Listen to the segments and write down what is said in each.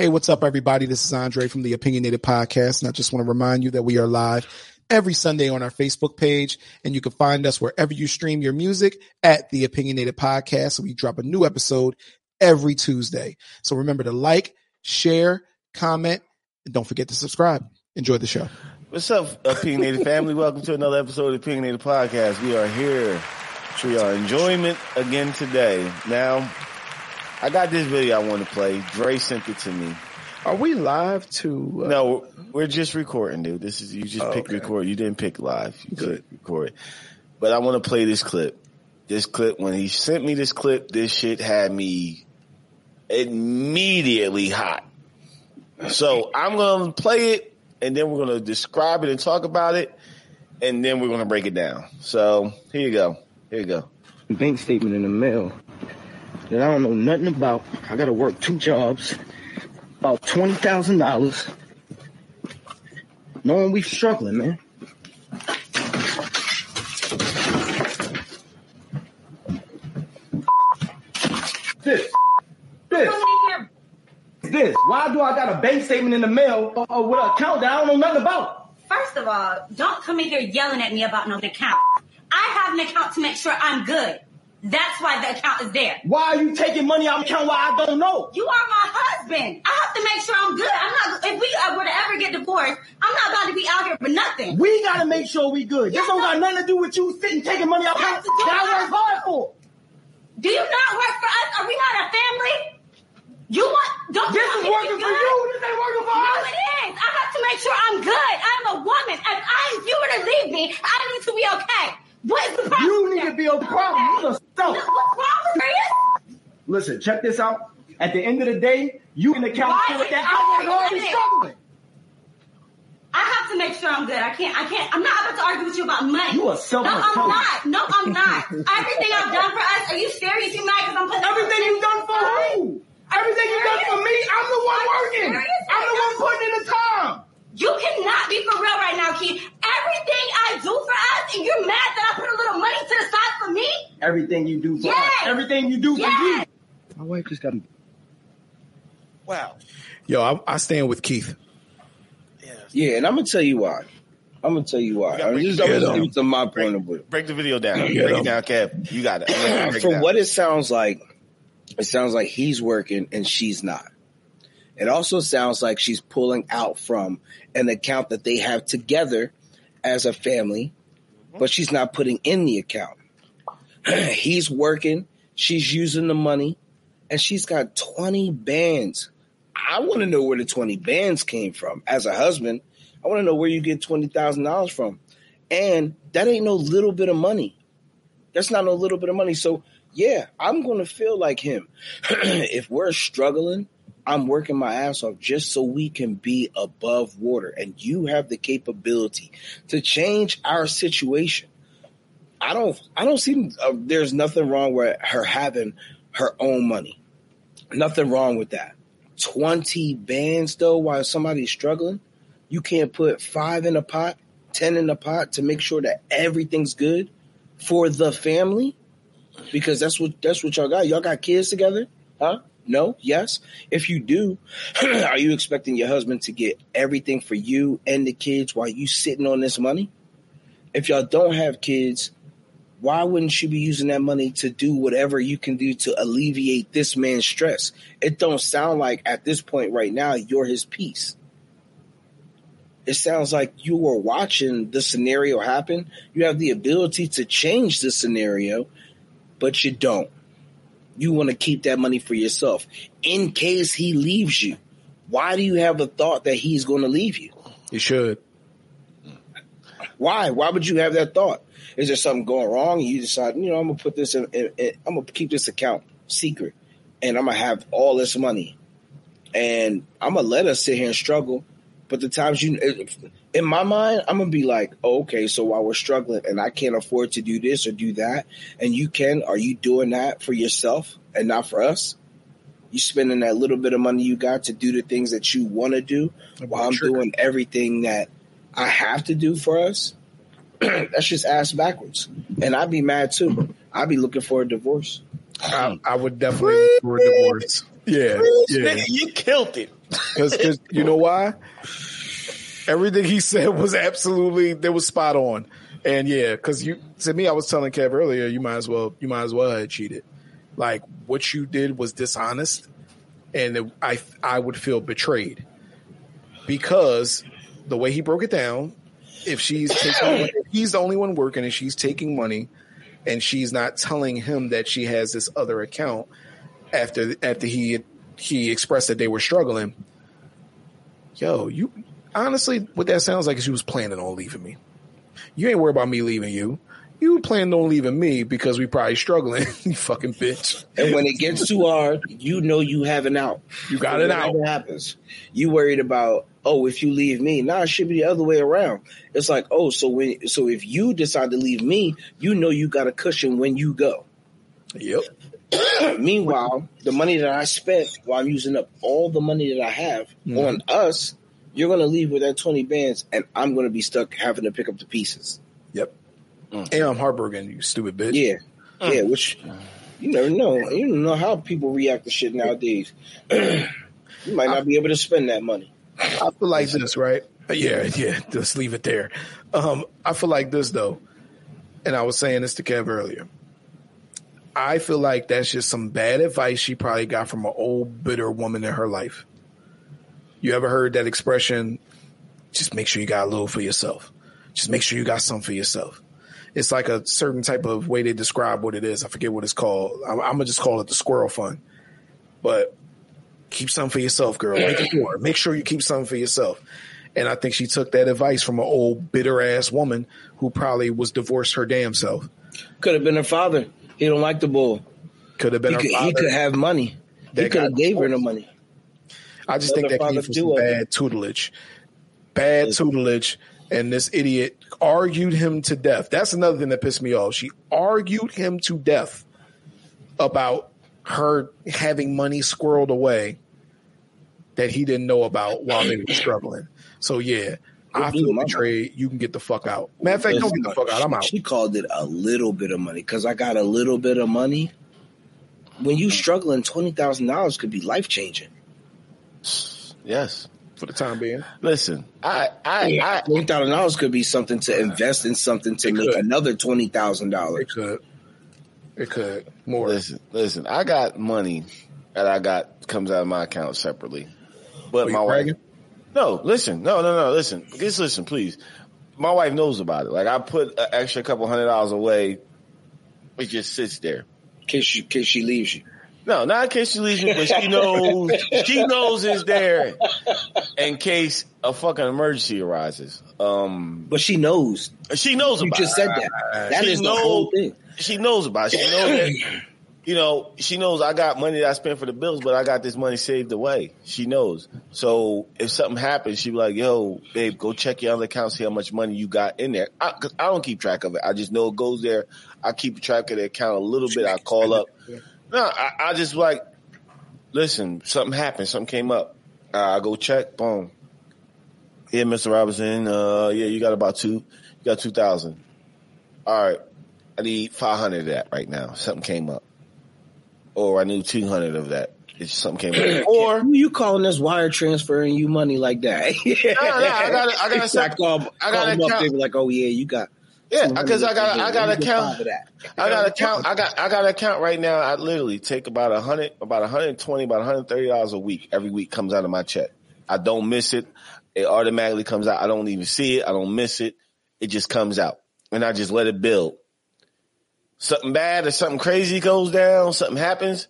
Hey, what's up, everybody? This is Andre from the Opinionated Podcast, and I just want to remind you that we are live every Sunday on our Facebook page, and you can find us wherever you stream your music at the Opinionated Podcast. We drop a new episode every Tuesday. So remember to like, share, comment, and don't forget to subscribe. Enjoy the show. What's up, Opinionated family? Welcome to another episode of the Opinionated Podcast. We are here for your enjoyment again today. Now, I got this video I want to play. Dre sent it to me. Are we live to? Uh, no, we're just recording, dude. This is you just Oh, pick okay. record. You didn't pick live. You Good. just record. But I want to play this clip. This clip. When he sent me this clip, this shit had me immediately hot. So I'm gonna play it, and then we're gonna describe it and talk about it, and then we're gonna break it down. So here you go. Here you go. bank statement in the mail that I don't know nothing about. I gotta work two jobs, about twenty thousand dollars. Knowing we struggling, man. This, this, this. Why do I got a bank statement in the mail uh, uh, with an account that I don't know nothing about? First of all, don't come in here yelling at me about no account. I have an account to make sure I'm good. That's why the account is there. Why are you taking money out of account why I don't know? You are my husband. I have to make sure I'm good. I'm not. If we uh, were to ever get divorced, I'm not about to be out here for nothing. We gotta make sure we good. This don't no. got nothing to do with you sitting taking money out of account that I work hard for. Do you not work for us? Are we not a family? You want? Don't This is want me to working for you. This ain't working for No, us. it is. I have to make sure I'm good. I'm a woman. If I, if you were to leave me, I need to be okay. What is the problem? You need to be a problem. You the self. What's wrong with you? Listen, check this out. At the end of the day, you account Why for is that. I was already struggling. I have to make sure I'm good. I can't. I can't. I'm not about to argue with you about money. You a selfish No, I'm not. No, I'm not. Everything I've done for us. Are you serious? You mad because I'm putting Everything you've done for who? Everything you've done for me, I'm the one working. serious? I'm the one putting in the time. You cannot be for real right now, Keith. Everything I do for us, and you're mad that I put a little money to the side for me. Everything you do for Yes. us. Everything you do for Yes. you. My wife just got me. Wow. Yo, I, I stand with Keith. Yeah, Yeah, and I'm gonna tell you why. I'm gonna tell you why. gotta I'm break just, it I'm down. just give it to my point of view. Break the video down. Yeah. Break it down, Kev. You got it. Break it From what it sounds like, it sounds like he's working and she's not. It also sounds like she's pulling out from an account that they have together as a family, but she's not putting in the account. he's working, she's using the money, and she's got 20 bands. I want to know where the 20 bands came from. As a husband, I want to know where you get $20,000 from. And that ain't no little bit of money. That's not a little bit of money. So yeah, I'm going to feel like him. if we're struggling, I'm working my ass off just so we can be above water. And you have the capability to change our situation. I don't, I don't see, uh, there's nothing wrong with her having her own money. Nothing wrong with that. 20 bands though, while somebody's struggling, you can't put five in a pot, 10 in a pot to make sure that everything's good for the family because that's what that's what y'all got. Y'all got kids together, huh? No, yes. If you do, are you expecting your husband to get everything for you and the kids while you sitting on this money? If y'all don't have kids, why wouldn't you be using that money to do whatever you can do to alleviate this man's stress? It don't sound like at this point right now you're his piece. It sounds like you are watching the scenario happen. You have the ability to change the scenario, but you don't. You want to keep that money for yourself in case he leaves you. Why do you have the thought that he's going to leave you? You should. Why? Why would you have that thought? Is there something going wrong? You decide, you know, I'm gonna put this in, in, in- I'm gonna keep this account secret, and I'm gonna have all this money, and I'm gonna let us sit here and struggle. But the times you, in my mind, I'm gonna be like, oh, okay, so while we're struggling and I can't afford to do this or do that, and you can, are you doing that for yourself and not for us? You spending that little bit of money you got to do the things that you want to do, while I'm Trigger. doing everything that I have to do for us. That's just ass backwards, and I'd be mad too. I'd be looking for a divorce. I, I would definitely look for a divorce. Yeah, yeah. you killed it. Because you know why? Everything he said was absolutely that was spot on. And yeah, because you to me, I was telling Kev earlier, you might as well you might as well have cheated. Like what you did was dishonest, and it, I I would feel betrayed because the way he broke it down, if she's taking, he's the only one working and she's taking money, and she's not telling him that she has this other account after after he he expressed that they were struggling. Yo, you honestly, what that sounds like is you was planning on leaving me. You ain't worried about me leaving you. You planned on leaving me because we probably struggling. you fucking bitch. And when it gets too hard, you know you have an out. You got it out. Happens. You worried about, oh, if you leave me. Nah, it should be the other way around. It's like, oh, so when so if you decide to leave me, you know you got a cushion when you go. Yep. Meanwhile, the money that I spent while I'm using up all the money that I have Mhm. on us, you're gonna leave with that 20 bands and I'm gonna be stuck having to pick up the pieces. Yep. And I'm heartbroken, you stupid bitch. Yeah. Yeah, which you never know. You don't know how people react to shit nowadays. you might not be able to spend that money. I feel like this, right? Yeah, yeah. Just leave it there. Um, I feel like this though, and I was saying this to Kev earlier. I feel like that's just some bad advice she probably got from an old bitter woman in her life. You ever heard that expression? Just make sure you got a little for yourself. Just make sure you got some for yourself. It's like a certain type of way they describe what it is. I forget what it's called. I'm, I'm gonna just call it the squirrel fund. But keep some for yourself, girl. Make sure. Make sure you keep something for yourself. And I think she took that advice from an old bitter ass woman who probably was divorced her damn self. Could have been her father. He don't like the bull. Could have been He could, father. he could have money. He could have gave her the money. I just think that came from some bad tutelage. Bad tutelage. And this idiot argued him to death. That's another thing that pissed me off. She argued him to death about her having money squirreled away that he didn't know about while they were struggling. So yeah, I do, feel mama. betrayed. You can get the fuck out. Matter of fact, don't get the fuck out. I'm out. She called it a little bit of money because I got a little bit of money. When you struggling, twenty thousand dollars could be life changing. Yes. For the time being. Listen, I, I, I, Twenty thousand dollars could be something to invest in something to make could. another twenty thousand dollars. It could. It could. More. listen, listen. I got money that I got comes out of my account separately, but my wife. No, listen, no, no, no. Listen, just listen, please. My wife knows about it. Like I put an extra couple hundred dollars away. It just sits there. In case she, in case she leaves you. No, not in case she leaves me, but she knows. she knows it's there in case a fucking emergency arises. Um, But she knows. she knows You about just it. said that. That She is the knows- whole thing. She knows about it. She knows that. You know, she knows I got money that I spent for the bills, but I got this money saved away. She knows. So if something happens, she be like, "Yo, babe, go check your other account, see how much money you got in there." I, Cause I don't keep track of it. I just know it goes there. I keep track of the account a little bit. I call up. No, I, I just like, listen, something happened. Something came up. Uh, I go check. Boom. Yeah, Mr. Robinson. Uh, yeah, you got about two. You got two thousand. All right. I need 500 of that right now. Something came up. Or I need 200 of that. It's something came up. Or, Who you calling this wire transferring you money like that? no, I got a- I got a I sep- call, I got call an them up, account. they be like, oh yeah, you got. yeah, because I got, I got You an account. five of that. I got an account. I got, I got an account right now. I literally take about a hundred, about 120, about 130 dollars a week. Every week comes out of my check. I don't miss it. It automatically comes out. I don't even see it. I don't miss it. It just comes out and I just let it build. Something bad or something crazy goes down. Something happens.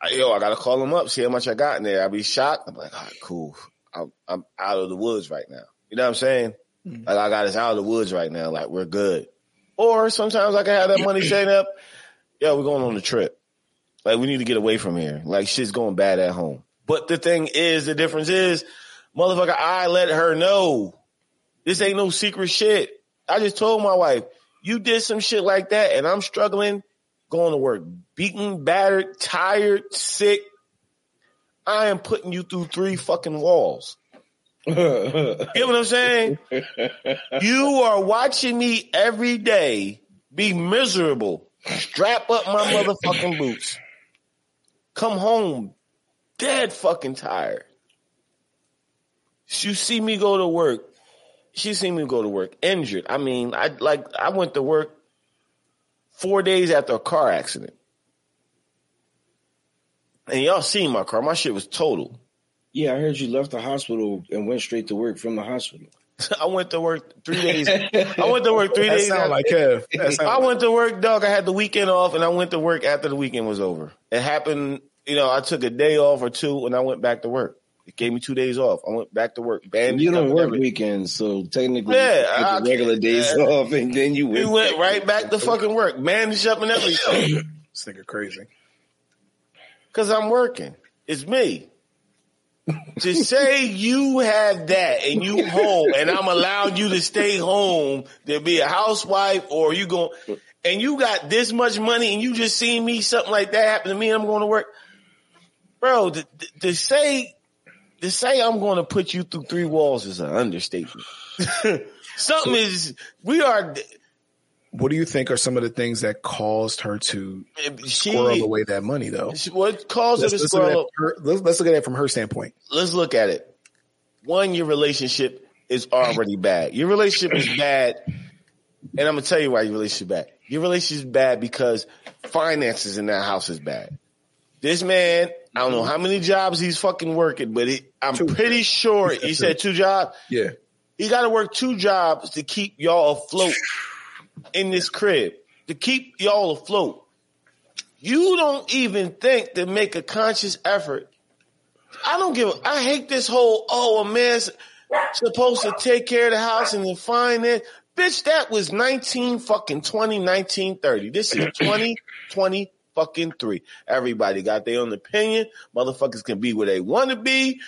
I- Yo, I gotta call them up, see how much I got in there. I'll be shocked. I'm like, all right, cool. I'm, I'm out of the woods right now. You know what I'm saying? Mm-hmm. Like I got us out of the woods right now. Like we're good. Or sometimes I can have that money saved up. Yo, we're going on a trip. Like we need to get away from here. Like shit's going bad at home. But the thing is, the difference is, motherfucker, I let her know. This ain't no secret shit. I just told my wife, you did some shit like that and I'm struggling, going to work, beaten, battered, tired, sick. I am putting you through three fucking walls. You get what I'm saying? you are watching me every day be miserable. Strap up my motherfucking boots. come home dead fucking tired. You see me go to work. She seen me go to work injured. I mean, I like I went to work four days after a car accident. And y'all seen my car. My shit was total. Yeah, I heard you left the hospital and went straight to work from the hospital. I went to work three days. I went to work three That days. sound after- like Kev. That sound I like- went to work, dog. I had the weekend off, and I went to work after the weekend was over. It happened, you know. I took a day off or two, and I went back to work. It gave me two days off. I went back to work. Bandaged you don't work weekends, so technically, Yeah, you take the regular days yeah. off, and then you We went. went right back to fucking work, bandaged up and everything, This nigga crazy. because I'm working. It's me. to say you have that and you home, and I'm allowing you to stay home to be a housewife, or you go, and you got this much money, and you just seen me something like that happen to me, and I'm going to work, bro. To, to- to say, to say I'm going to put you through three walls is an understatement. something is, we are. What do you think are some of the things that caused her to She, squirrel away that money, though? what caused her Let's, to let's look squirrel? it, her, let's, let's look at it from her standpoint. let's look at it. One, your relationship is already bad. Your relationship is bad, and I'm gonna tell you why your relationship is bad. Your relationship is bad because finances in that house is bad. This man, I don't know how many jobs he's fucking working, but it, I'm Two. pretty sure he said two jobs. Yeah. He got to work two jobs to keep y'all afloat in this crib, to keep y'all afloat. You don't even think to make a conscious effort. I don't give. a- I hate this whole oh a man's supposed to take care of the house and the finance. Bitch, that was nineteen fucking 20, 1930. This is twenty twenty fucking three. Everybody got their own opinion. Motherfuckers can be where they want to be.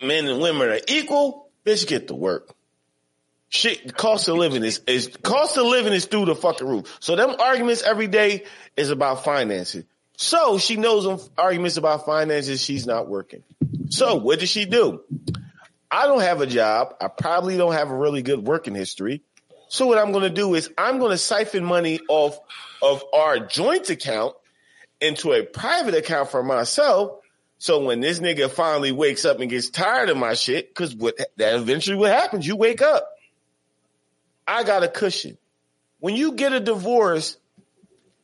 Men and women are equal. Bitch, get to work. Shit, the cost of living is, is cost of living is through the fucking roof. So them arguments every day is about finances. So she knows them arguments about finances. She's not working. So what does she do? I don't have a job. I probably don't have a really good working history. So what I'm going to do is I'm going to siphon money off of our joint account into a private account for myself. So when this nigga finally wakes up and gets tired of my shit, cause what that eventually what happens, you wake up. I got a cushion. When you get a divorce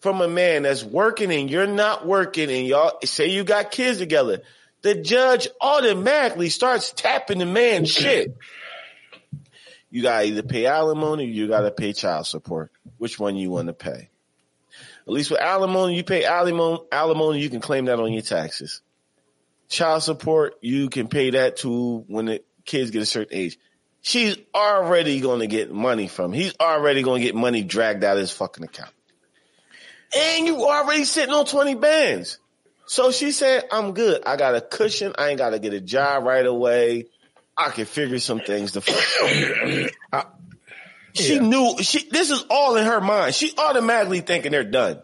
from a man that's working and you're not working and y'all say you got kids together, the judge automatically starts tapping the man's shit. You gotta either pay alimony or you gotta pay child support. Which one you want to pay? At least with alimony, you pay alimony, alimony, you can claim that on your taxes. Child support, you can pay that to when the kids get a certain age. She's already going to get money from. He's already going to get money dragged out of his fucking account. And you already sitting on 20 bands. So she said, I'm good. I got a cushion. I ain't got to get a job right away. I can figure some things to fuck. She Yeah. knew she, this is all in her mind. She automatically thinking they're done.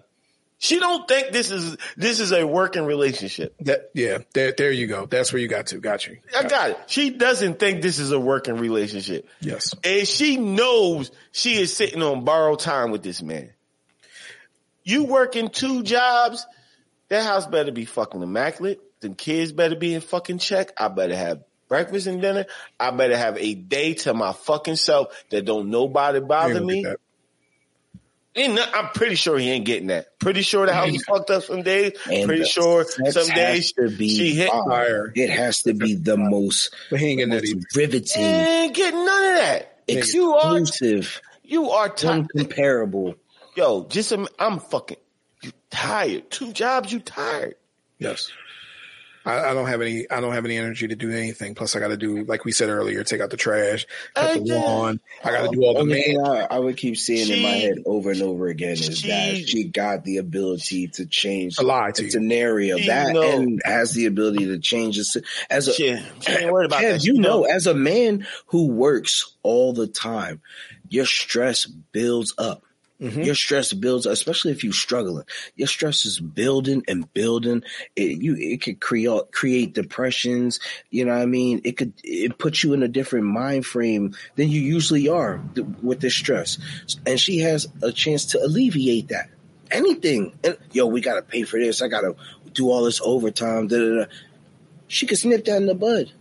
She don't think this is, this is a working relationship. That yeah, there there you go. That's where you got to. Got you. I got it. She doesn't think this is a working relationship. Yes. And she knows she is sitting on borrowed time with this man. You working two jobs, that house better be fucking immaculate. The kids better be in fucking check. I better have breakfast and dinner. I better have a day to my fucking self that don't nobody bother me. gonna get Ain't no- I'm pretty sure he ain't getting that. Pretty sure the house is fucked up some days. And pretty sure some has days to be she hit. that. Fire. It has to be the most, But he ain't getting most either. riveting, Ain't getting none of that. You are exclusive, you are tired. uncomparable. Yo, just im- I'm fucking you tired. Two jobs, you tired. Yes. I, I don't have any. I don't have any energy to do anything. Plus, I got to do, like we said earlier, take out the trash, cut the I just- lawn. I got to do all the man. I, I would keep seeing in my head over and over again is that she- she got the ability to change a lie to the you. scenario. She that know. and has the ability to change the as a Shit, she ain't worried about Kev, that. you She know, as a man who works all the time, your stress builds up. Mhm. Your stress builds, especially if you're struggling. Your stress is building and building. It, you, it could create create depressions. You know what I mean? It could it puts you in a different mind frame than you usually are th- with this stress. And she has a chance to alleviate that. anything. And yo, we gotta pay for this. I gotta do all this overtime. Da, da, da. She could snip that in the bud.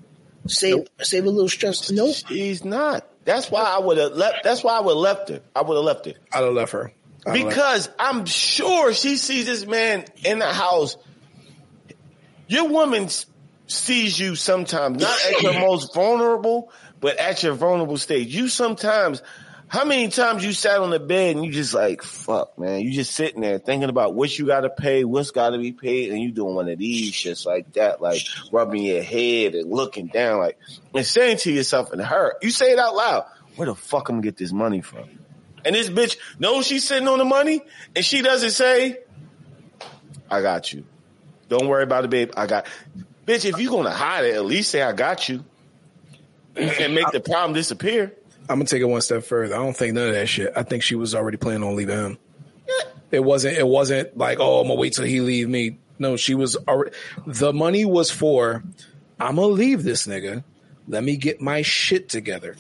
Save save a little stress. Nope. She's not. That's why I would have left. That's why I would have left her. I would have left her I'd have left her. Have left- because I'm sure she sees this man in the house. Your woman sees you sometimes not at your most vulnerable, but at your vulnerable stage. You sometimes. How many times you sat on the bed and you just like, fuck, man, you just sitting there thinking about what you gotta pay, what's gotta be paid, and you doing one of these shits like that, like rubbing your head and looking down, like, and saying to yourself and her, you say it out loud, where the fuck I'm gonna get this money from? And this bitch knows she's sitting on the money and she doesn't say, I got you. Don't worry about it, babe. I got, bitch, if you're gonna hide it, at least say I got you and make the problem disappear. I'm gonna take it one step further. I don't think none of that shit. I think she was already planning on leaving him. It wasn't. It wasn't like, oh, I'm gonna wait till he leave me. No, she was already. The money was for, I'm gonna leave this nigga. Let me get my shit together.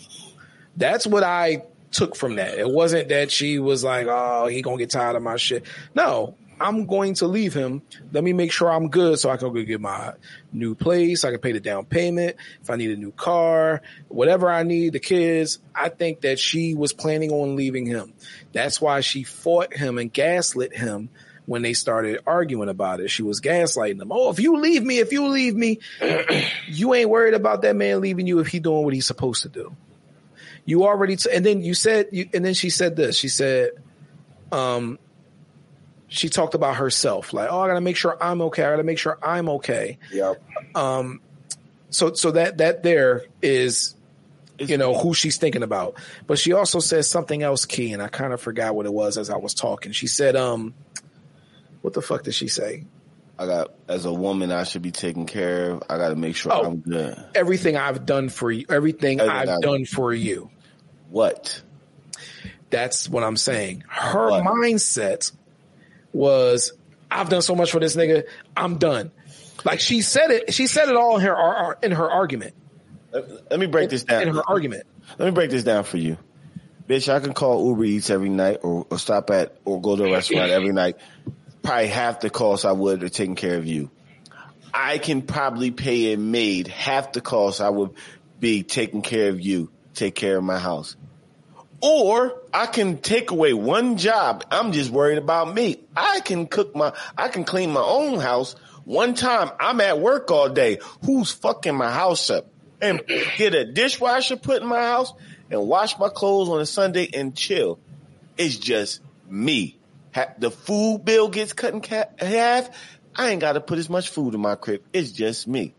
That's what I took from that. It wasn't that she was like, oh, he gonna get tired of my shit. No, I'm going to leave him. Let me make sure I'm good so I can go get my new place. I can pay the down payment. If I need a new car, whatever I need, the kids. I think that she was planning on leaving him. That's why she fought him and gaslit him when they started arguing about it. She was gaslighting him. Oh, if you leave me, if you leave me, you ain't worried about that man leaving you if he doing what he's supposed to do. You already, t- and then you said, you, and then she said this. She said, um, she talked about herself, like, oh, I gotta make sure I'm okay. I gotta make sure I'm okay. Yep. Um, So, so that that there is, you know, who she's thinking about. But she also says something else key, and I kind of forgot what it was as I was talking. She said, um, what the fuck did she say? I got, as a woman, I should be taken care of. I got to make sure Oh. I'm good. Everything I've done for you, everything Everything I've I've- done for you. What? That's what I'm saying. Her What? mindset was, I've done so much for this nigga. I'm done. Like she said it. She said it all in her in her argument. Let, let me break this down. In her argument. Let me break this down for you. Bitch, I can call Uber Eats every night or, or stop at or go to a restaurant every night. Probably half the cost I would of taking care of you. I can probably pay a maid half the cost I would be taking care of you, take care of my house. Or I can take away one job. I'm just worried about me. I can cook my, I can clean my own house. One time I'm at work all day. Who's fucking my house up? And get a dishwasher put in my house and wash my clothes on a Sunday and chill. It's just me. The food bill gets cut in half. I ain't got to put as much food in my crib. It's just me.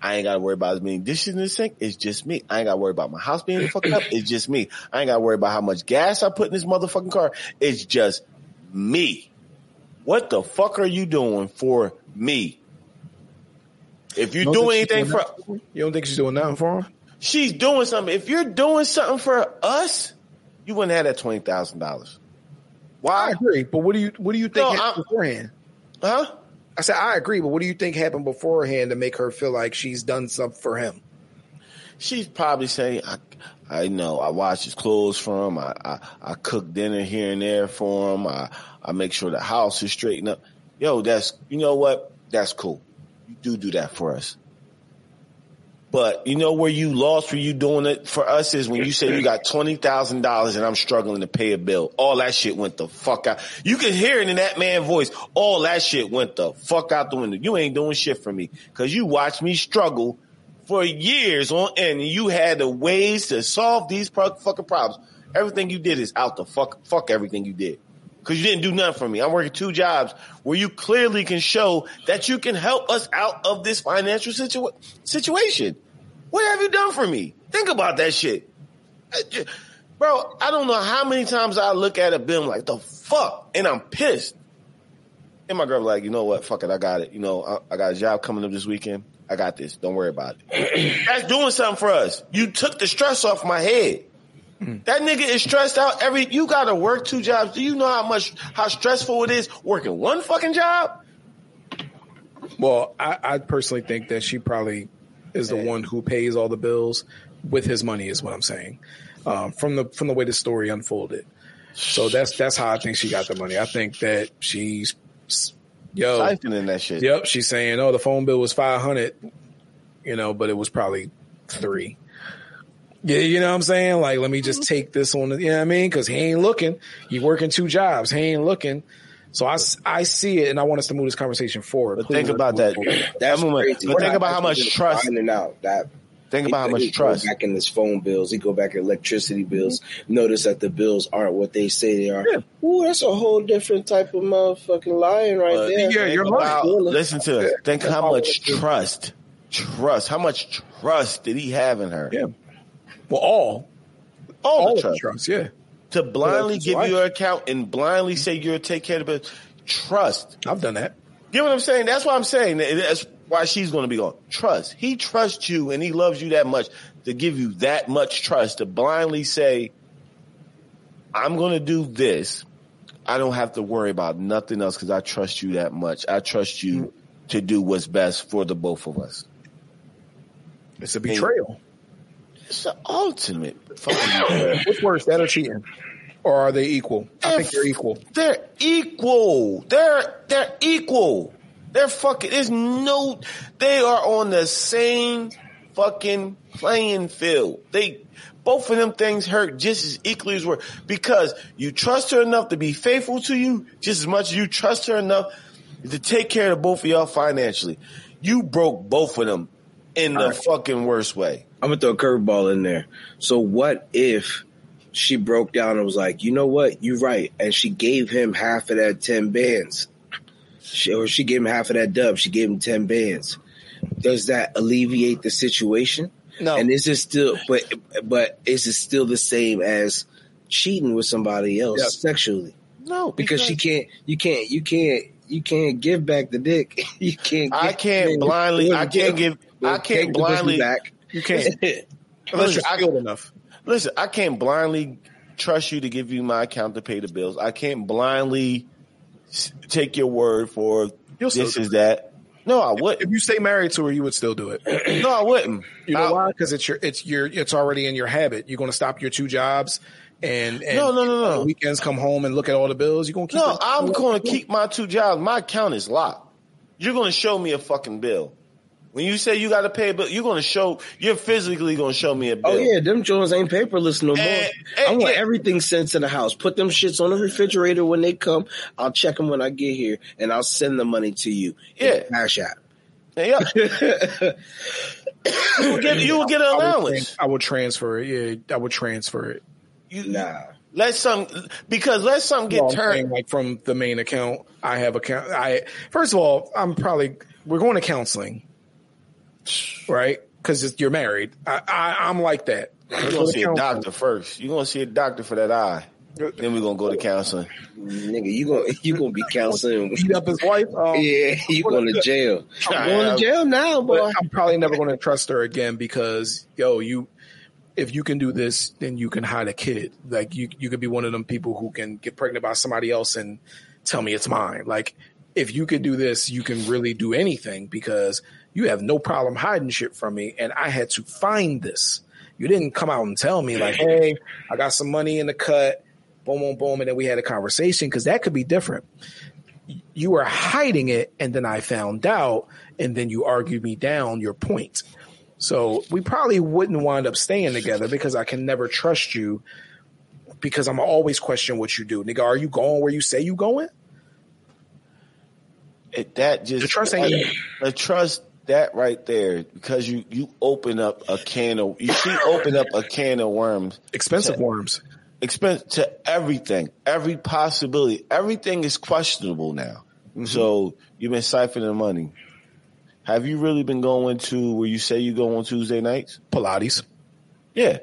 I ain't got to worry about as many dishes in the sink. It's just me. I ain't got to worry about my house being fucked up. It's just me. I ain't got to worry about how much gas I put in this motherfucking car. It's just me. What the fuck are you doing for me? If you do anything for, nothing you don't think she's doing nothing for him? she's doing something. If you're doing something for us, you wouldn't have that twenty thousand dollars. Why? I agree, but what do you what do you think No, beforehand? Huh? I said I agree, but what do you think happened beforehand to make her feel like she's done something for him? She's probably saying, I, I know, I wash his clothes for him. I, I, I cook dinner here and there for him. I, I make sure the house is straightened up. Yo, that's, you know what? That's cool. You do do that for us. But you know where you lost for you doing it for us is when you say you got twenty thousand dollars and I'm struggling to pay a bill. All that shit went the fuck out. You can hear it in that man's voice. All that shit went the fuck out the window. You ain't doing shit for me because you watched me struggle for years on end. And you had the ways to solve these fucking problems. Everything you did is out the fuck. Fuck everything you did. Cause you didn't do nothing for me. I'm working two jobs where you clearly can show that you can help us out of this financial situa- situation. What have you done for me? Think about that shit. Bro, I don't know how many times I look at a bill like, the fuck? And I'm pissed. And my girl like, you know what? Fuck it. I got it. You know, I, I got a job coming up this weekend. I got this. Don't worry about it. That's doing something for us. You took the stress off my head. That nigga is stressed out every, you gotta work two jobs. Do you know how much, how stressful it is working one fucking job? Well, I, I personally think that she probably is the one who pays all the bills with his money, is what I'm saying. Um, from the from the way the story unfolded, So that's that's how I think she got the money. I think that she's yo Siphoning that shit. Yep, she's saying, "Oh, the phone bill was five hundred, you know, but it was probably three. Yeah, you know what I'm saying? Like, let me just mm-hmm. take this on. The, you know what I mean? Because he ain't looking. He working two jobs. He ain't looking. So I, I see it, and I want us to move this conversation forward. But Please think about that. That's That moment- crazy. but think That- about how much just trust- Finding out that Think about how much he trust. Go back in his phone bills. He go back at electricity bills. Mm-hmm. Notice that the bills aren't what they say they are. Yeah. Ooh, that's a whole different type of motherfucking lying right But there. yeah, you're about- Listen to it. Think That's how much trust, trust. How much trust did he have in her? Yeah. Well, all All, all the the trust. trust. Yeah, To blindly give you your account and blindly say you'll take care of the bill. Trust. I've done that. You know what I'm saying? That's why I'm saying that's why she's going to be going. Trust. He trusts you and he loves you that much to give you that much trust to blindly say, I'm going to do this. I don't have to worry about nothing else because I trust you that much. I trust you mm. to do what's best for the both of us. It's a betrayal. It's the ultimate fucking What's worse, that or cheating, or are they equal? I think they're equal. They're equal. They're they're equal. They're fucking. There's no. They are on the same fucking playing field. They both of them things hurt just as equally as worse because you trust her enough to be faithful to you just as much as you trust her enough to take care of both of y'all financially. You broke both of them in the right. fucking worst way. I'm gonna throw a curveball in there. So what if she broke down and was like, you know what, you're right, and she gave him half of that ten bands, she, or she gave him half of that dub. She gave him ten bands. Does that alleviate the situation? No. And is it still, but but is it still the same as cheating with somebody else Yeah. sexually? No, Because she can't, you can't, you can't, you can't give back the dick. You can't. I can't blindly. I can't give. I can't blindly. back. You can't unless you're I- skilled enough. Listen, I can't blindly trust you to give you my account to pay the bills. I can't blindly s- take your word for You'll still this do is that. No, I wouldn't. If you stay married to her, you would still do it. No, I wouldn't. You know I- why? Because it's your it's your it's already in your habit. You're going to stop your two jobs, and, and No, no, no, no. on weekends come home and look at all the bills. You're going to keep. No, it- I'm going to keep my two jobs. My account is locked. You're going to show me a fucking bill. When you say you got to pay a bill, you're going to show. You're physically going to show me a bill. Oh yeah, them Jones ain't paperless no more. Eh, I eh, want yeah. everything sent to the house. Put them shits on the refrigerator when they come. I'll check them when I get here, and I'll send the money to you. in Yeah. Cash App. Yeah. you will get. You will get an I would, allowance. trans- I would transfer it. Yeah, I would transfer it. You, Nah. Let some because let some get No, I'm turned. saying, like from the main account. I have account. I first of all, I'm probably we're going to counseling, right? Because you're married. I, I I'm like that. You're gonna see a doctor first. You're gonna see a doctor for that eye. Then we're gonna go to counseling. Nigga, you gonna you gonna be counseling? Beat up his wife. Um, yeah, you going to jail? I'm going to jail now, boy. But I'm probably never going to trust her again because, yo, you, if you can do this, then you can hide a kid. Like you, you could be one of them people who can get pregnant by somebody else and tell me it's mine. Like if you could do this, you can really do anything because you have no problem hiding shit from me. And I had to find this. You didn't come out and tell me like, Hey, I got some money in the cut. Boom, boom, boom. And then we had a conversation because that could be different you were hiding it and then I found out and then you argued me down your point. So we probably wouldn't wind up staying together because I can never trust you because I'm always question what you do. Nigga, are you going where you say you going? It, that just The trust ain't- the trust that right there because you you open up a can of you see open up a can of worms Expensive worms. expense to everything every possibility everything is questionable now Mm-hmm. so you've been siphoning money have you really been going to where you say you go on Tuesday nights Pilates. Yeah.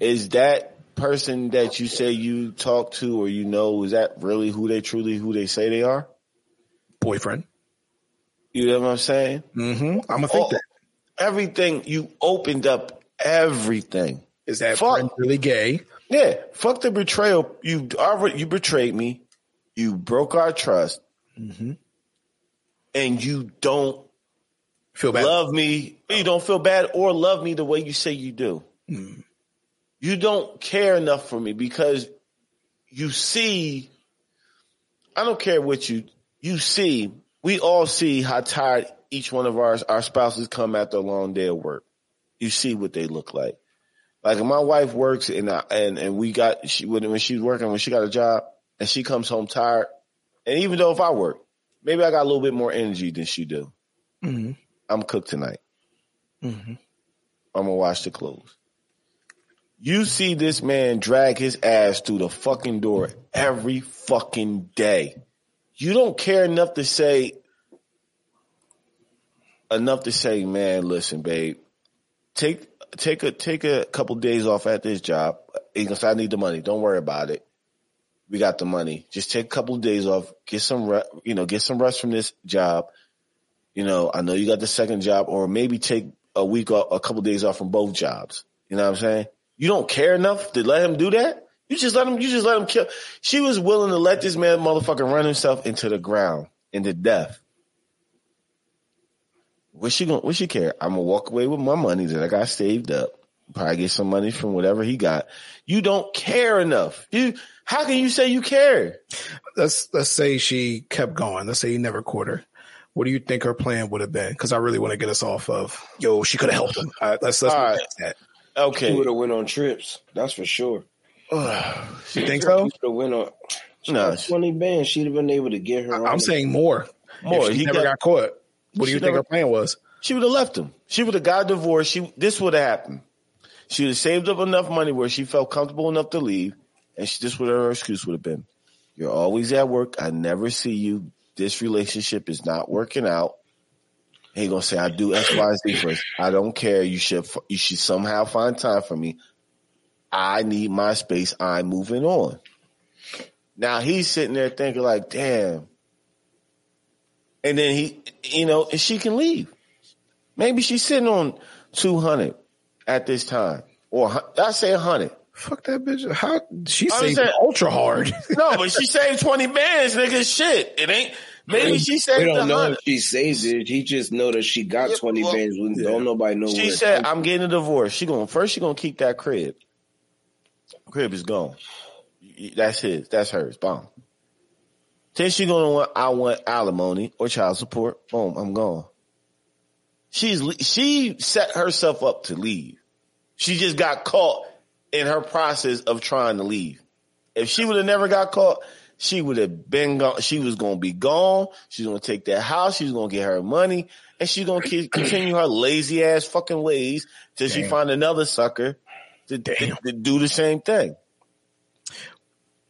Is that person that you say you talk to or you know, is that really who they truly who they say they are? Boyfriend. You know what I'm saying? Mm-hmm. I'm gonna think Oh, that. Everything you opened up everything. Is that Fuck. friend really gay? Yeah. Fuck the betrayal. You already you betrayed me. You broke our trust. Mm-hmm. And you don't Feel bad. love me. You don't feel bad or love me the way you say you do. Mm. You don't care enough for me because you see, I don't care what you you see. We all see how tired each one of our our spouses come after a long day of work. You see what they look like. Like my wife works and I, and and we got she when when she's working when she got a job and she comes home tired, and even though if I work, maybe I got a little bit more energy than she do. Mm-hmm. I'm cooked tonight. Mm-hmm. I'm gonna wash the clothes. You see this man drag his ass through the fucking door every fucking day. You don't care enough to say enough to say, man, listen, babe, take take a take a couple days off at this job. Goes, I need the money. Don't worry about it. We got the money. Just take a couple of days off. Get some, re- you know, get some rest from this job. You know, I know you got the second job, or maybe take a week off, a couple of days off from both jobs. You know what I'm saying? You don't care enough to let him do that. You just let him. You just let him kill. She was willing to let this man motherfucker run himself into the ground, into death. What she gonna? What she care? I'm gonna walk away with my money that I got saved up. Probably get some money from whatever he got. You don't care enough. You. How can you say you care? Let's let's say she kept going. Let's say you never caught her. What do you think her plan would have been? Because I really want to get us off of yo. She could have helped him. All right, let's let's All move right. past that. She would have went on trips. That's for sure. You think so? She went on. She No, twenty bands. She'd have been able to get her. I, I'm saying more. More. She He never got- got, caught. What do you think never- her plan was? She would have left him. She would have got divorced. She this would have happened. She would have saved up enough money where she felt comfortable enough to leave, and she, this would her excuse would have been: "You're always at work. I never see you. This relationship is not working out." He gonna say, "I do X, Y, Z first. I don't care. You should you should somehow find time for me. I need my space. I'm moving on." Now he's sitting there thinking like, "Damn." And then he, you know, and she can leave. Maybe she's sitting on 200 at this time. Or I say 100. Fuck that bitch. How she I'm saved saying- ultra hard. No, but she saved 20 bands, nigga. Shit. It ain't, maybe she saved We don't know 100. if she saved it. He just know that she got Yeah, twenty well, bands. We Don't nobody know. She said, I'm getting a divorce. She going, first she going to keep that crib. Crib is gone. That's his. That's hers. Boom. Then she going to want, I want alimony or child support. Boom. I'm gone. She's, she set herself up to leave. She just got caught in her process of trying to leave. If she would have never got caught, she would have been gone. She was going to be gone. She's going to take that house. She's going to get her money and she's going to continue her lazy ass fucking ways till she find another sucker to, to, do the same thing.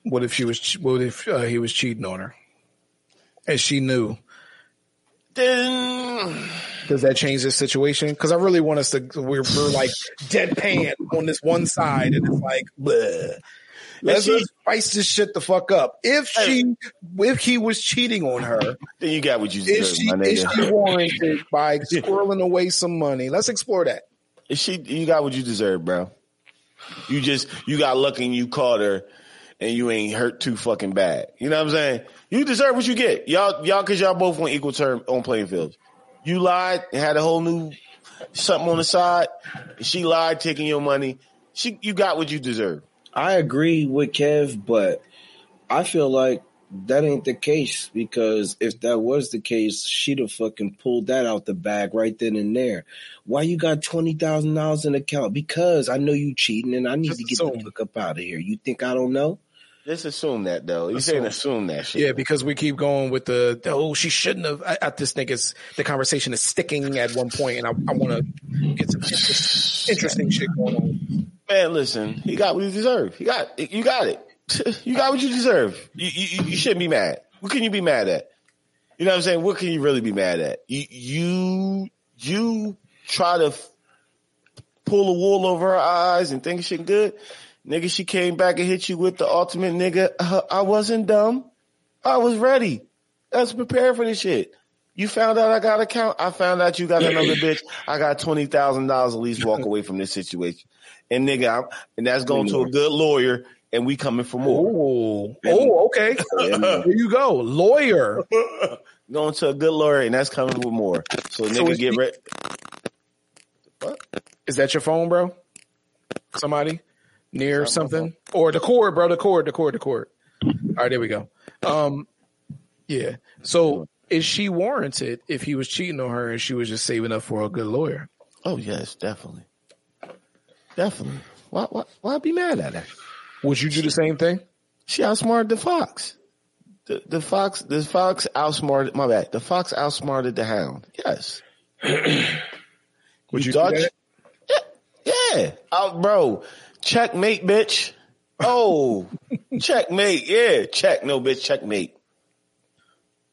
what if she was? What if uh, he was cheating on her, and she knew? Then Does that change the situation? Because I really want us to. We're, we're like deadpan on this one side, and it's like, bleh. let's she- just spice this shit the fuck up. If she, if he was cheating on her, then you got what you is deserve, she my is she warranted by squirreling away some money? Let's explore that. Is she you got what you deserve, bro. You just you got lucky and you caught her and you ain't hurt too fucking bad. You know what I'm saying? You deserve what you get. Y'all y'all cause y'all both on equal term on playing fields. You lied and had a whole new something on the side. She lied, taking your money. She you got what you deserve. I agree with Kev, but I feel like that ain't the case because if that was the case, she'd have fucking pulled that out the bag right then and there. Why you got twenty thousand dollars in the account? Because I know you cheating and I need Just to get assume. the fuck up out of here. You think I don't know? Just assume that though. You saying assume that shit. Yeah, because we keep going with the oh she shouldn't have. I, I just think it's the conversation is sticking at one point, and I, I want to get some interest- interesting shit going on. Man, listen, he got what he deserved. He got you got it. You got what you deserve. You, you you shouldn't be mad. What can you be mad at? You know what I'm saying? What can you really be mad at? You you you try to f- pull a wool over her eyes and think shit good. Nigga, she came back and hit you with the ultimate nigga. Uh, I wasn't dumb. I was ready. I was prepared for this shit. You found out I got a count. I found out you got another bitch. I got twenty thousand dollars at least. Walk away from this situation. And nigga, I'm, and that's going to a good lawyer, and we coming for more. Oh, oh, okay. There you go, lawyer. Going to a good lawyer, and that's coming with more. So nigga, get ready. What? Is that your phone, bro? Somebody near something or the cord, bro? The cord, the cord, the cord. All right, there we go. Um, yeah. So is she warranted if he was cheating on her and she was just saving up for a good lawyer? Oh yes, definitely, definitely. Why why why be mad at her? Would you do the same thing? She outsmarted the fox. The, the fox, the fox outsmarted. My bad. The fox outsmarted the hound. Yes. Would you, thought do that? Yeah, oh, bro. Checkmate, bitch. Oh, checkmate. Yeah, check. No, bitch. Checkmate.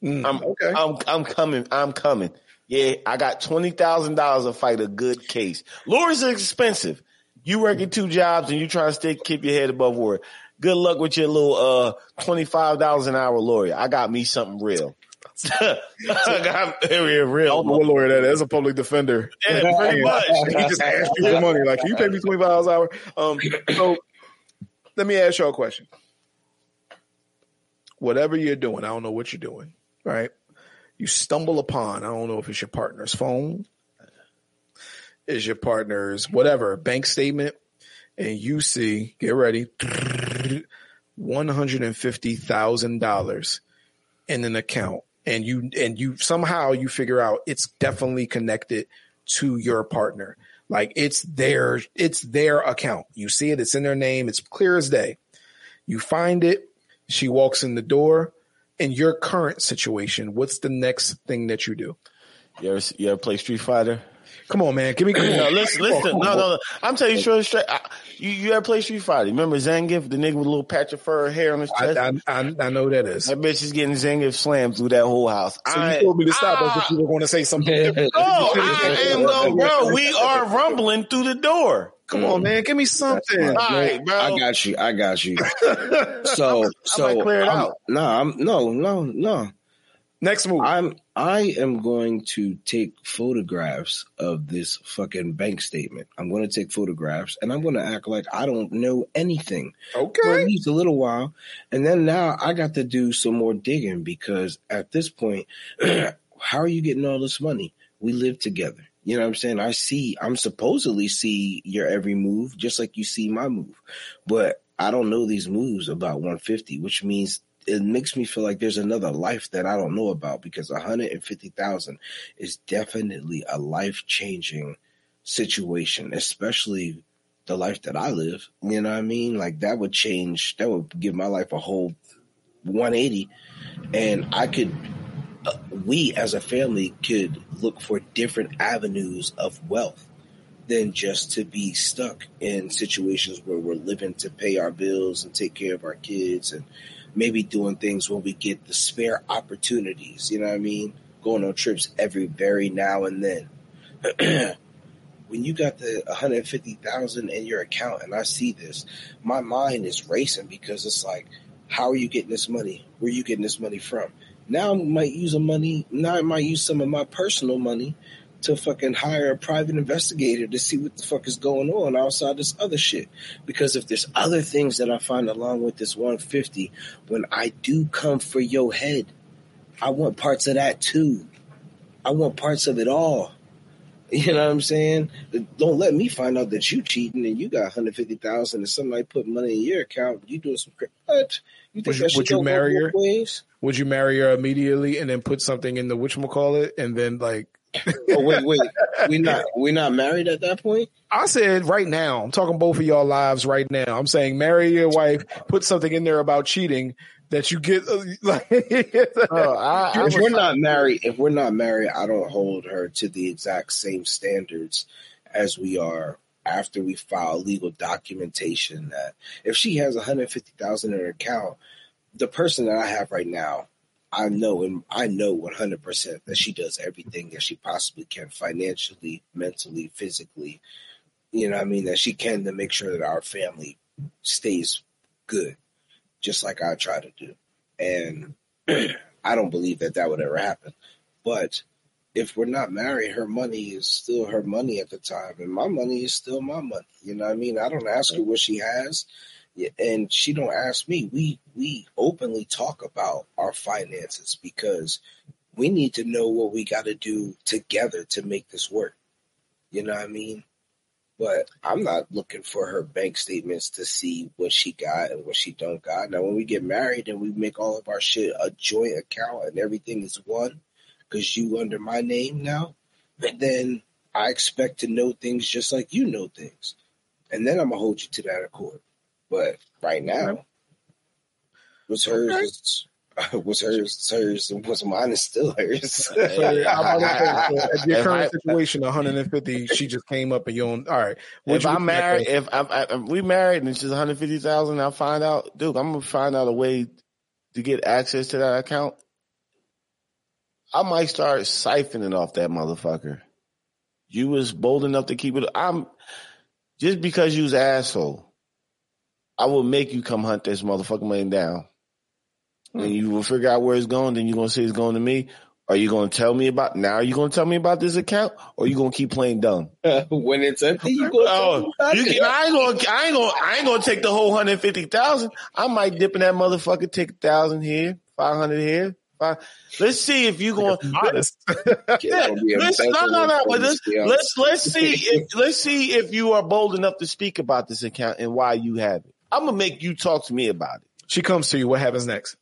Mm, I'm okay. I'm I'm coming. I'm coming. Yeah, I got twenty thousand dollars to fight a good case. Lawyers are expensive. You working two jobs and you trying to stay keep your head above water. Good luck with your little uh twenty five dollars an hour lawyer. I got me something real. I got me a I real. don't know what lawyer that is. That's a public defender. Yeah, pretty much. he just asked you for money. Like, can you pay me twenty five dollars an hour? Um, so let me ask y'all a question. Whatever you're doing, I don't know what you're doing, right? You stumble upon, I don't know if it's your partner's phone, is your partner's whatever bank statement, and you see, get ready, one hundred and fifty thousand dollars in an account, and you and you somehow you figure out it's definitely connected to your partner. Like it's their it's their account. You see it, it's in their name, it's clear as day. You find it, she walks in the door. In your current situation, what's the next thing that you do? You ever, you ever play Street Fighter? Come on, man. Give me. Come No, listen, listen. come No, no, no. I'm telling you straight, straight. I, you, you ever play Street Fighter? Remember Zangief, the nigga with a little patch of fur hair on his chest? I, I, I know that is. that bitch is getting Zangief slammed through that whole house. So I, you told me to stop. That's what you were going to say something different. No, I am though, bro. We are rumbling through the door. Come on, man. Give me something. All right, bro. I got you. I got you. So, so might clear it I'm- out. No, I'm no, no, no. Next move. I'm I am going to take photographs of this fucking bank statement. I'm going to take photographs and I'm going to act like I don't know anything Okay. for at least a little while. And then now I got to do some more digging because at this point, how are you getting all this money? We live together. You know what I'm saying? I see, I'm supposedly see your every move, just like you see my move, but I don't know these moves about 150, which means it makes me feel like there's another life that I don't know about because 150,000 is definitely a life changing situation, especially the life that I live. You know what I mean? Like that would change, that would give my life a whole 180. And I could, uh, we as a family could look for different avenues of wealth than just to be stuck in situations where we're living to pay our bills and take care of our kids and maybe doing things when we get the spare opportunities. You know what I mean? Going on trips every very now and then. when you got the 150,000 in your account and I see this, my mind is racing because it's like, how are you getting this money? Where are you getting this money from? Now I might use a money, now I might use some of my personal money to fucking hire a private investigator to see what the fuck is going on outside this other shit. Because if there's other things that I find along with this 150, when I do come for your head, I want parts of that too. I want parts of it all. You know what I'm saying? Don't let me find out that you cheating and you got 150,000 and somebody put money in your account. You doing some what? You Would you- would you marry her? Ways? Would you marry her immediately and then put something in the whatchamacallit and then like Oh wait, wait. we not we not married at that point? I said right now, I'm talking both of y'all lives right now. I'm saying marry your wife, put something in there about cheating that you get uh, like Bro, I, I if was- we're not married, if we're not married, I don't hold her to the exact same standards as we are after we file legal documentation. That if she has 150,000 in her account, the person that I have right now, I know and I know 100 percent that she does everything that she possibly can, financially, mentally, physically. You know, what I mean that she can to make sure that our family stays good, just like I try to do. And I don't believe that that would ever happen. But if we're not married, her money is still her money at the time, and my money is still my money. You know what I mean? I don't ask her what she has, and she don't ask me. We we openly talk about our finances because we need to know what we got to do together to make this work. You know what I mean? But I'm not looking for her bank statements to see what she got and what she don't got. Now, when we get married and we make all of our shit a joint account and everything is one, because you under my name now, then I expect to know things just like you know things, and then I'm gonna hold you to that accord. But right now, what's hers is what's hers is hers, and what's mine is still hers. So, how about that? So, your current I- situation, 150, she just came up and you own. All right. Would if I'm married, if, I, I, if we married and it's just 150,000, I'll find out, dude, I'm gonna find out a way to get access to that account. I might start siphoning off that motherfucker. You was bold enough to keep it. I'm just because you was asshole. I will make you come hunt this motherfucking money down. And you will figure out where it's going. Then you're gonna say it's going to me. Are you gonna tell me about now? Are you gonna tell me about this account, or you gonna keep playing dumb? when it's empty, you go. Oh, you can, I ain't gonna, I ain't gonna, I ain't gonna take the whole hundred fifty thousand. I might dip in that motherfucker, take a thousand here, five hundred here. Five. Let's see if you going. Modest. Yeah, let's, no, no, no. But let's, let's let's see if let's see if you are bold enough to speak about this account and why you have it. I'm gonna make you talk to me about it. she comes to you. What happens next?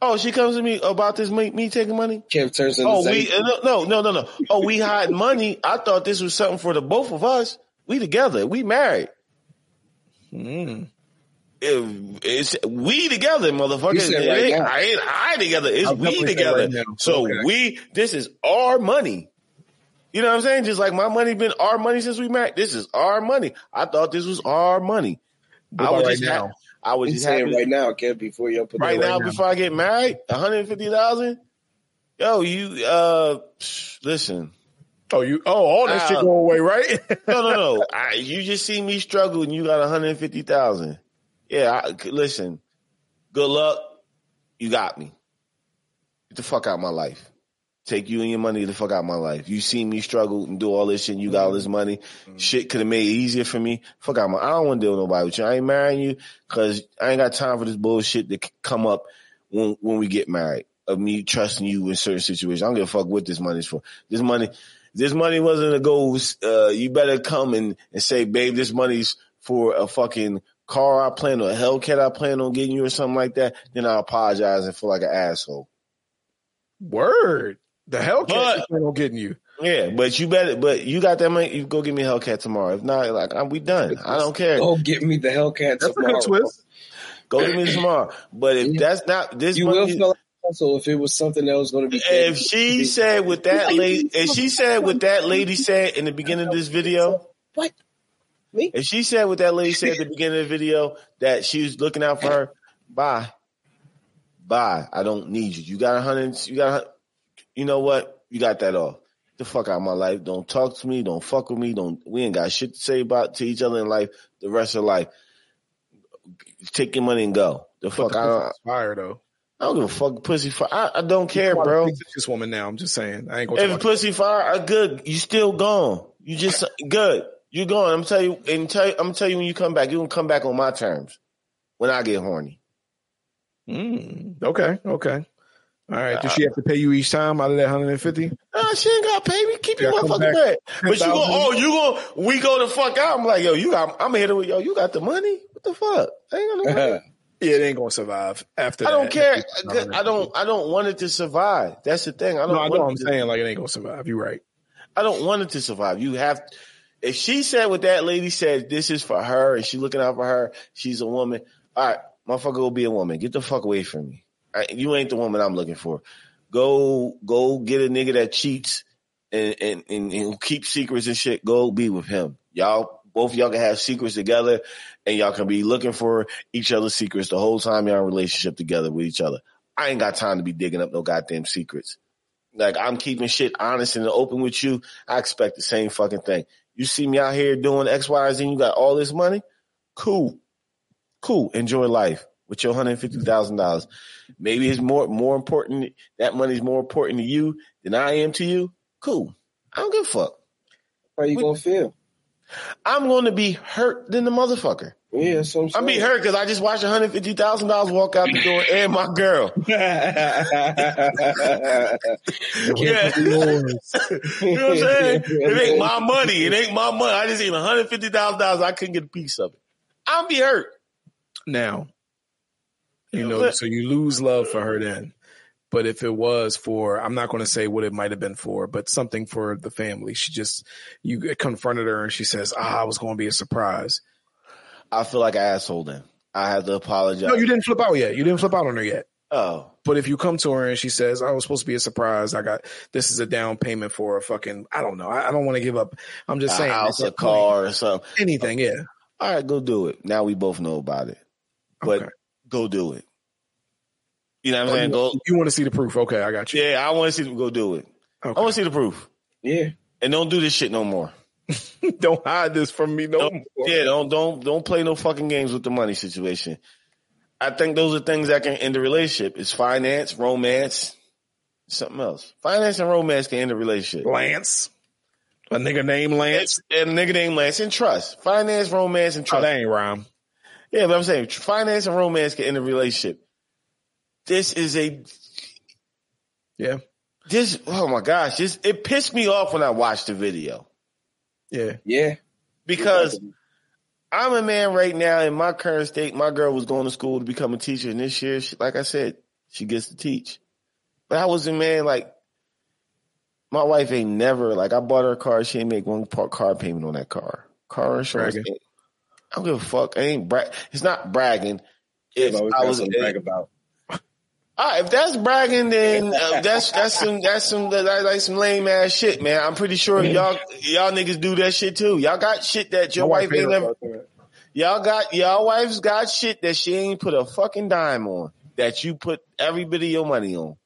Oh, she comes to me about this me, me taking money. Kev turns into Oh, we uh, no no no no. Oh, we hide money. I thought this was something for the both of us. We together. We married. Mm. If it's we together, motherfucker. You said It right. I ain't I together. It's I'll we together. right. So Okay. we. This is our money. You know what I'm saying? Just like my money been our money since we married. This is our money. I thought this was our money. I was right just now? I was just saying right now, Kev, before you put right that now now. before I get married. 150 thousand. Yo, you uh, listen. Oh, you. Oh, all that shit Uh, go away, right? No, no, no. I, you just see me struggle and you got 150,000. Yeah, I, listen. Good luck. You got me. Get the fuck out of my life. Take you and your money the fuck out of my life. You see me struggle and do all this shit and you got all this money. Shit could have made it easier for me. Fuck out my, I don't want to deal with nobody with you. I ain't marrying you because I ain't got time for this bullshit to come up when, when we get married of me trusting you in certain situations. I don't give a fuck what this money's for. This money, this money wasn't a go, uh, you better come and, and say, babe, this money's for a fucking car I plan or a Hellcat I plan on getting you or something like that. Then I apologize and feel like an asshole. Word. The hell But- can't plan on getting you. Yeah, but you better, but you got that money. You go get me a Hellcat tomorrow. If not, like I'm, we done. I don't care. Oh, get me the Hellcat That's a tomorrow. good twist. Go get me tomorrow. But if that's not this You will money, feel like also if it was something that was going to be. if she said what that lady, if she said what that lady said in the beginning of this video, what me? if she said what that lady said at the beginning of the video that she was looking out for her, bye, bye. I don't need you. You got a hundred. You got. You know what? You got that off. Get the fuck out of my life. Don't talk to me. Don't fuck with me. Don't. We ain't got shit to say about to each other in life. The rest of life. Take your money and go. The fuck. I don't. Fire though. I don't give a fuck. Pussy. Fire. I, I don't care, bro. This woman now. I'm just saying. I ain't gonna. If pussy fire, are good. You still gone. You just good. You gone. I'm tell you and tell you, I'm tell you when you come back. You gonna come back on my terms. When I get horny. Mm, okay. Okay. All right. Does she have to pay you each time out of that 150? Nah, she ain't got to pay me. Keep your motherfucking back. But you go, oh, you go, we go the fuck out. I'm like, yo, you got, I'm gonna hit her with, yo, you got the money? What the fuck? I ain't got no money. Yeah, it ain't gonna survive after I that. don't care. I don't, I don't want it to survive. That's the thing. I don't No, I know. What I'm saying. Like it ain't gonna survive. You're right. I don't want it to survive. You have, if she said what that lady said, this is for her and she looking out for her, she's a woman. All right, motherfucker will be a woman. Get the fuck away from me. You ain't the woman I'm looking for. Go, go get a nigga that cheats and, and, and, and keep secrets and shit. Go be with him. Y'all, both y'all can have secrets together and y'all can be looking for each other's secrets the whole time y'all in relationship together with each other. I ain't got time to be digging up no goddamn secrets. Like I'm keeping shit honest and open with you. I expect the same fucking thing. You see me out here doing X, Y, Z, and you got all this money? Cool. Cool. Enjoy life with your hundred fifty thousand dollars. Maybe it's more more important that money's more important to you than I am to you. Cool. I don't give a fuck. How you gonna feel? I'm going to be hurt than the motherfucker. Yeah, that's what I'm I'm be hurt because I just watched $150,000 walk out the door and my girl. Yeah. you know what I'm saying? It ain't my money. It ain't my money. I just seen $150,000. I couldn't get a piece of it. I'm be hurt. Now, you know, so you lose love for her then. But if it was for, I'm not going to say what it might have been for, but something for the family. She just, you confronted her and she says, ah, I was going to be a surprise. I feel like an asshole then. I have to apologize. No, you didn't flip out yet. You didn't flip out on her yet. Oh, But if you come to her and she says, "I was supposed to be a surprise. I got this is a down payment for a fucking I don't know. I, I don't want to give up. I'm just a saying, house, at a car, or something. anything. Yeah, All right, go do it. Now we both know about it. But Okay. Go do it. You know what I'm Oh, saying? you, Go. you want to see the proof? Okay, I got you. Yeah, I want to see them go do it. Okay. I want to see the proof. Yeah. And don't do this shit no more. don't hide this from me no Don't, more. yeah, don't don't don't play no fucking games with the money situation. I think those are things that can end a relationship. It's finance, romance, something else. Finance and romance can end a relationship. Lance, a nigga named Lance. And a nigga named Lance and trust. Finance, romance, and Oh, trust. that ain't rhyme. Yeah, but I'm saying finance and romance can end a relationship. This is a Yeah, this. Oh my gosh, this it pissed me off when I watched the video yeah. Yeah. because I'm a man right now in my current state. My girl was going to school to become a teacher, and this year, she, like I said, she gets to teach. But I was a man like my wife ain't never like I bought her a car. She ain't make one part car payment on that car. Car insurance. Ain't- I don't give a fuck. I ain't brag. It's not bragging. If I was brag about. Right, if that's bragging, then uh, that's that's some that's some that's like some lame ass shit, man. I'm pretty sure y'all y'all niggas do that shit too. Y'all got shit that your My wife ain't her never. Y'all got y'all wives got shit that she ain't put a fucking dime on. That you put every bit of your money on.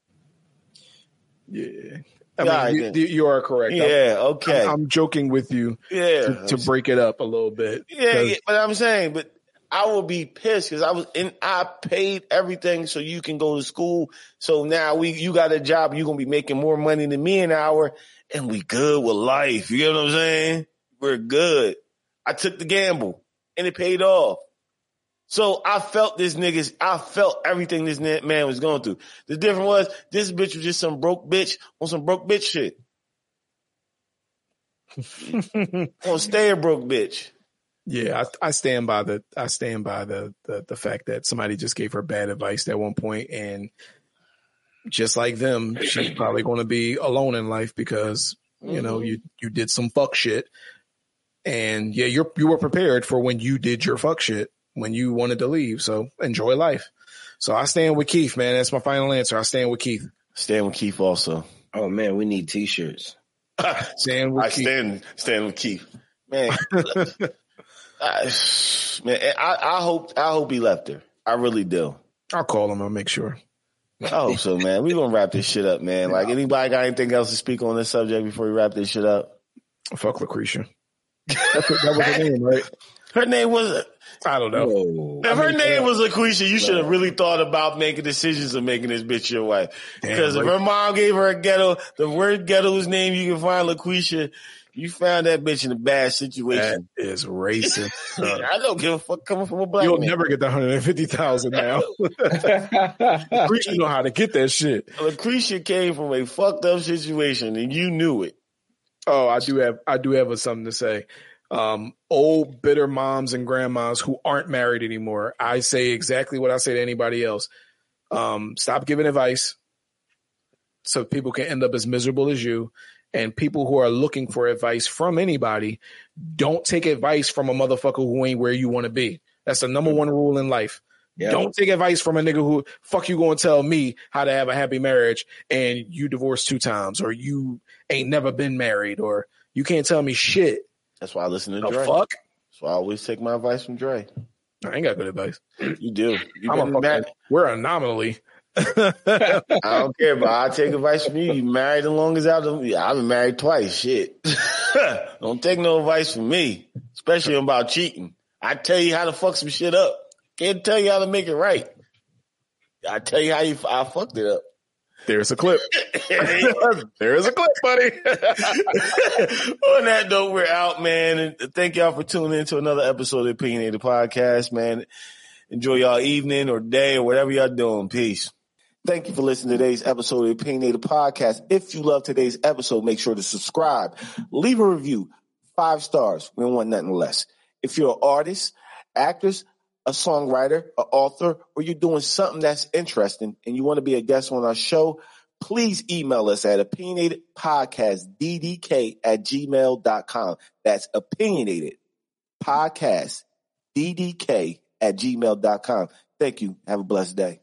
Yeah. I Yeah, mean, you, you- are correct. I'm- Yeah, okay, I'm, I'm joking with you yeah, to, to break it up a little bit. yeah, yeah. But I'm saying, but I will be pissed because I was in. I paid everything so you can go to school. So now we, you got a job. You're gonna be making more money than me an hour, and we good with life. You get what I'm saying? We're good. I took the gamble, and it paid off. So I felt this niggas. I felt everything this man was going through. The difference was this bitch was just some broke bitch on some broke bitch shit. On stay a broke bitch. Yeah, I, I stand by the I stand by the, the the fact that somebody just gave her bad advice at one point, and just like them, she's probably going to be alone in life because you know mm-hmm. you you did some fuck shit, and yeah, you're you were prepared for when you did your fuck shit when you wanted to leave. So enjoy life. So I stand with Keith, man. That's my final answer. I stand with Keith. Stand with Keith also. Oh man, we need t-shirts. Stand with I Keith. stand stand with Keith. Man, I, man, I, I hope I hope he left her. I really do. I'll call him. I'll make sure. I hope so, man. We gonna wrap this shit up, man. Like anybody got anything else to speak on this subject before we wrap this shit up? Fuck Lucretia. That's what, that was her name, right? Her name was I don't know. Whoa. if her name was LaQuisha, you should have really thought about making decisions of making this bitch your wife. Because if her mom gave her a ghetto, the word ghetto's name you can find LaQuisha, you found that bitch in a bad situation. is racist. I don't give a fuck coming from a black You'll man. never get the hundred and fifty thousand now. Lucretia know how to get that shit. Lucretia came from a fucked up situation and you knew it. Oh, I do have I do have a, something to say. Um, old bitter moms and grandmas who aren't married anymore. I say exactly what I say to anybody else. Um, stop giving advice so people can end up as miserable as you. And people who are looking for advice from anybody, don't take advice from a motherfucker who ain't where you want to be. That's the number one rule in life. Yeah. Don't take advice from a nigga who fuck you to tell me how to have a happy marriage and you divorced two times or you ain't never been married or you can't tell me shit. That's why I listen to The Dre. fuck? That's why I always take my advice from Dre. I ain't got good advice. You do. You I'm a fucking, married- we're an anomaly. I don't care, but I take advice from you. You married the longest out of yeah, I've been married twice. Shit. don't take no advice from me, especially about cheating. I tell you how to fuck some shit up. Can't tell you how to make it right. I tell you how you I fucked it up. There's a clip. There's a clip, buddy. On that note, we're out, man. And thank y'all for tuning in to another episode of the Opinionated Podcast, man. Enjoy y'all evening or day or whatever y'all doing. Peace. Thank you for listening to today's episode of the Opinionated Podcast. If you love today's episode, make sure to subscribe, leave a review, five stars. We don't want nothing less. If you're an artist, actress, a songwriter, an author, or you're doing something that's interesting and you want to be a guest on our show, please email us at opinionatedpodcastddk at gmail.com. That's opinionated podcast ddk at gmail.com. Thank you. Have a blessed day.